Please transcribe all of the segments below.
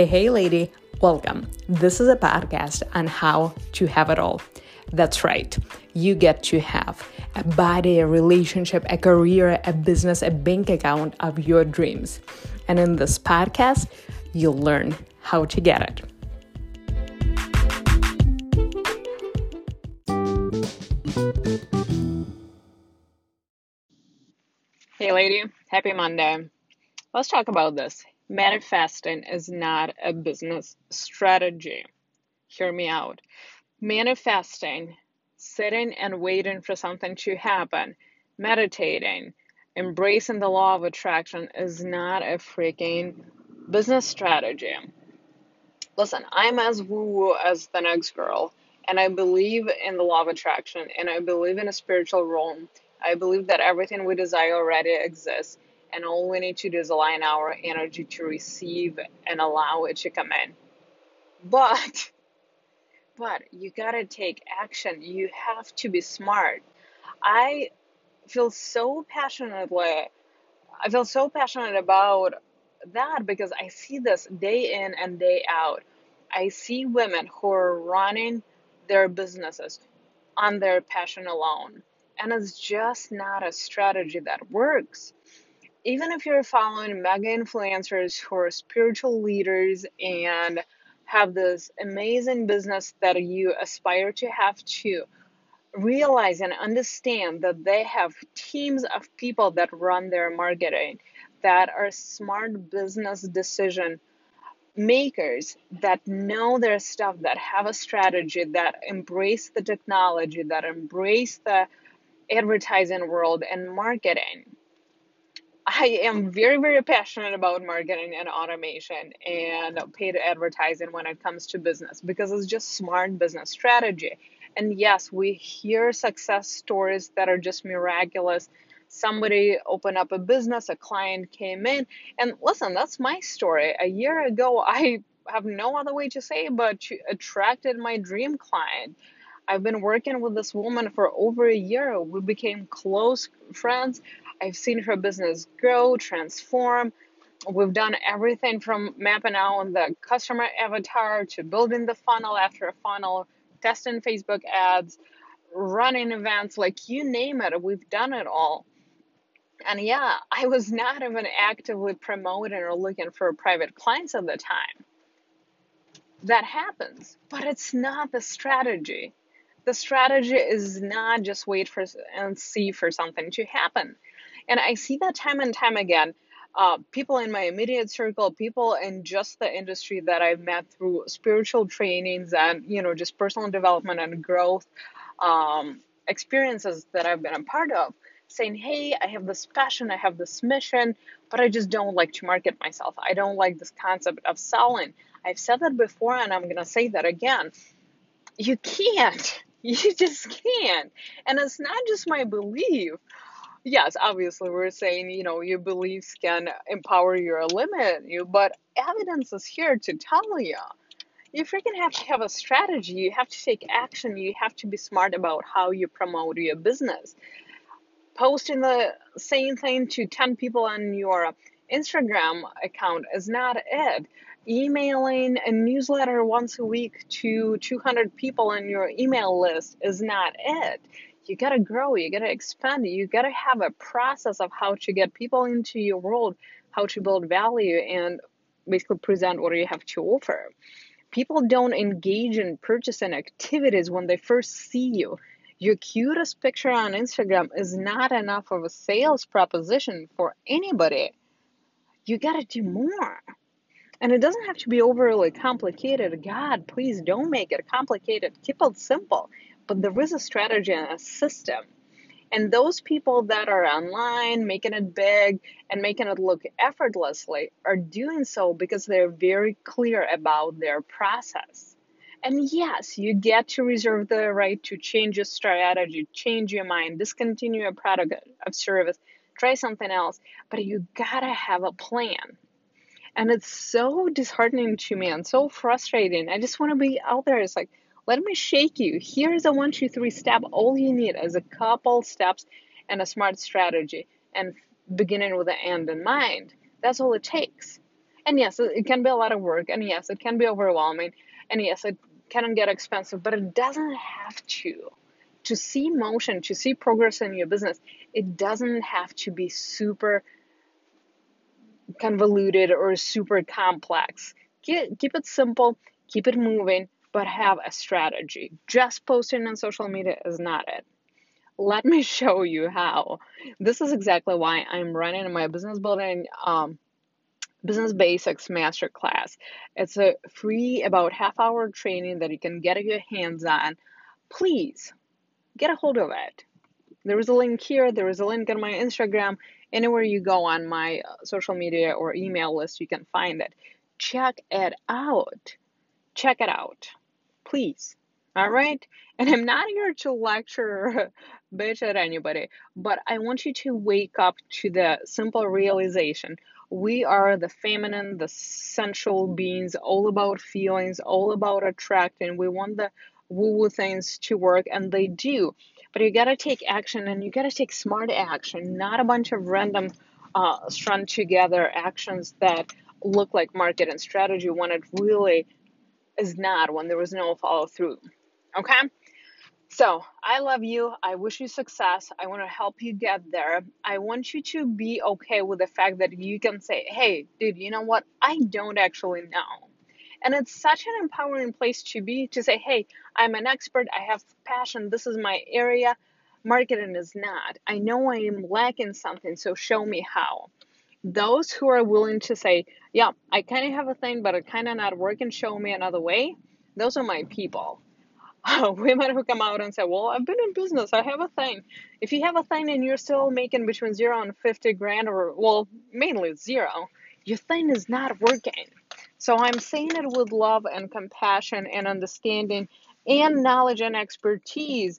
Hey, hey, lady, welcome. This is a podcast on how to have it all. That's right, you get to have a body, a relationship, a career, a business, a bank account of your dreams. And in this podcast, you'll learn how to get it. Hey, lady, happy Monday. Let's talk about this. Manifesting is not a business strategy. Hear me out. Manifesting, sitting and waiting for something to happen, meditating, embracing the law of attraction is not a freaking business strategy. Listen, I'm as woo woo as the next girl, and I believe in the law of attraction, and I believe in a spiritual realm. I believe that everything we desire already exists and all we need to do is align our energy to receive and allow it to come in. But, but you gotta take action. You have to be smart. I feel so passionately, I feel so passionate about that because I see this day in and day out. I see women who are running their businesses on their passion alone. And it's just not a strategy that works even if you're following mega influencers who are spiritual leaders and have this amazing business that you aspire to have too, realize and understand that they have teams of people that run their marketing that are smart business decision makers that know their stuff that have a strategy that embrace the technology that embrace the advertising world and marketing I am very, very passionate about marketing and automation and paid advertising when it comes to business because it's just smart business strategy. And yes, we hear success stories that are just miraculous. Somebody opened up a business, a client came in, and listen, that's my story. A year ago, I have no other way to say but attracted my dream client. I've been working with this woman for over a year. We became close friends. I've seen her business grow, transform. We've done everything from mapping out the customer avatar to building the funnel after a funnel, testing Facebook ads, running events, like you name it, we've done it all. And yeah, I was not even actively promoting or looking for private clients at the time. That happens, but it's not the strategy. The strategy is not just wait for and see for something to happen. And I see that time and time again. Uh, people in my immediate circle, people in just the industry that I've met through spiritual trainings and, you know, just personal development and growth um, experiences that I've been a part of, saying, hey, I have this passion, I have this mission, but I just don't like to market myself. I don't like this concept of selling. I've said that before and I'm going to say that again. You can't. You just can't. And it's not just my belief yes, obviously we're saying, you know, your beliefs can empower you or limit you, but evidence is here to tell you. You freaking have to have a strategy. You have to take action. You have to be smart about how you promote your business. Posting the same thing to 10 people on your Instagram account is not it. Emailing a newsletter once a week to 200 people on your email list is not it you got to grow, you got to expand, you got to have a process of how to get people into your world, how to build value, and basically present what you have to offer. People don't engage in purchasing activities when they first see you. Your cutest picture on Instagram is not enough of a sales proposition for anybody. You got to do more. And it doesn't have to be overly complicated. God, please don't make it complicated. Keep it simple but there is a strategy and a system. And those people that are online, making it big and making it look effortlessly, are doing so because they're very clear about their process. And yes, you get to reserve the right to change your strategy, change your mind, discontinue a product of service, try something else, but you gotta have a plan. And it's so disheartening to me and so frustrating. I just wanna be out there. It's like, let me shake you. Here's a one, two, three step. All you need is a couple steps and a smart strategy and beginning with the end in mind. That's all it takes. And yes, it can be a lot of work, and yes, it can be overwhelming, and yes, it can get expensive, but it doesn't have to. To see motion, to see progress in your business, it doesn't have to be super convoluted or super complex. Keep, keep it simple, keep it moving, but have a strategy. Just posting on social media is not it. Let me show you how. This is exactly why I'm running my business building um, business basics masterclass. It's a free about half hour training that you can get your hands on. Please get a hold of it. There is a link here, there is a link on my Instagram. Anywhere you go on my uh, social media or email list, you can find it. Check it out. Check it out. Please. All right? And I'm not here to lecture bitch at anybody, but I want you to wake up to the simple realization we are the feminine, the sensual beings, all about feelings, all about attracting. We want the woo woo things to work, and they do. But you gotta take action, and you gotta take smart action, not a bunch of random, uh, strung together actions that look like market and strategy when it really is not, when there was no follow through. Okay? So, I love you. I wish you success. I want to help you get there. I want you to be okay with the fact that you can say, hey, dude, you know what? I don't actually know. And it's such an empowering place to be to say, hey, I'm an expert. I have passion. This is my area. Marketing is not. I know I am lacking something, so show me how. Those who are willing to say, yeah, I kind of have a thing, but it kind of not working, show me another way, those are my people women who come out and say, Well, I've been in business, I have a thing. If you have a thing and you're still making between zero and 50 grand, or well, mainly zero, your thing is not working. So I'm saying it with love and compassion and understanding and knowledge and expertise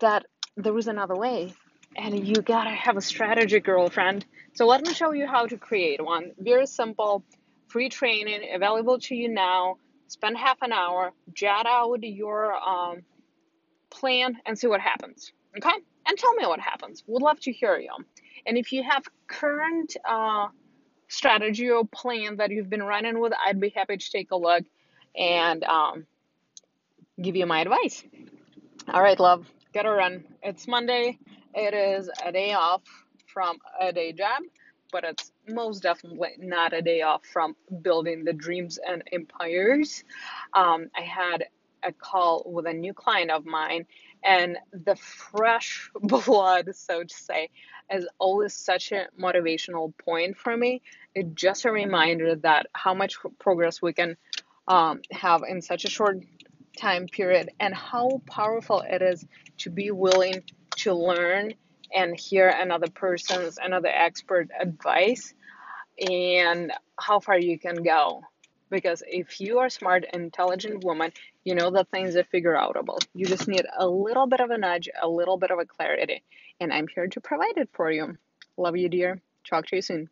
that there is another way. And you gotta have a strategy, girlfriend. So let me show you how to create one. Very simple, free training available to you now spend half an hour, jot out your um, plan, and see what happens. Okay? And tell me what happens. Would love to hear you. And if you have current uh, strategy or plan that you've been running with, I'd be happy to take a look and um, give you my advice. All right, love, get a run. It's Monday. It is a day off from a day job but it's most definitely not a day off from building the dreams and empires. Um, I had a call with a new client of mine, and the fresh blood, so to say, is always such a motivational point for me. It's just a reminder that how much progress we can um, have in such a short time period and how powerful it is to be willing to learn and hear another person's another expert advice and how far you can go because if you are smart intelligent woman you know that things are figure outable you just need a little bit of a nudge a little bit of a clarity and i'm here to provide it for you. Love you dear. Talk to you soon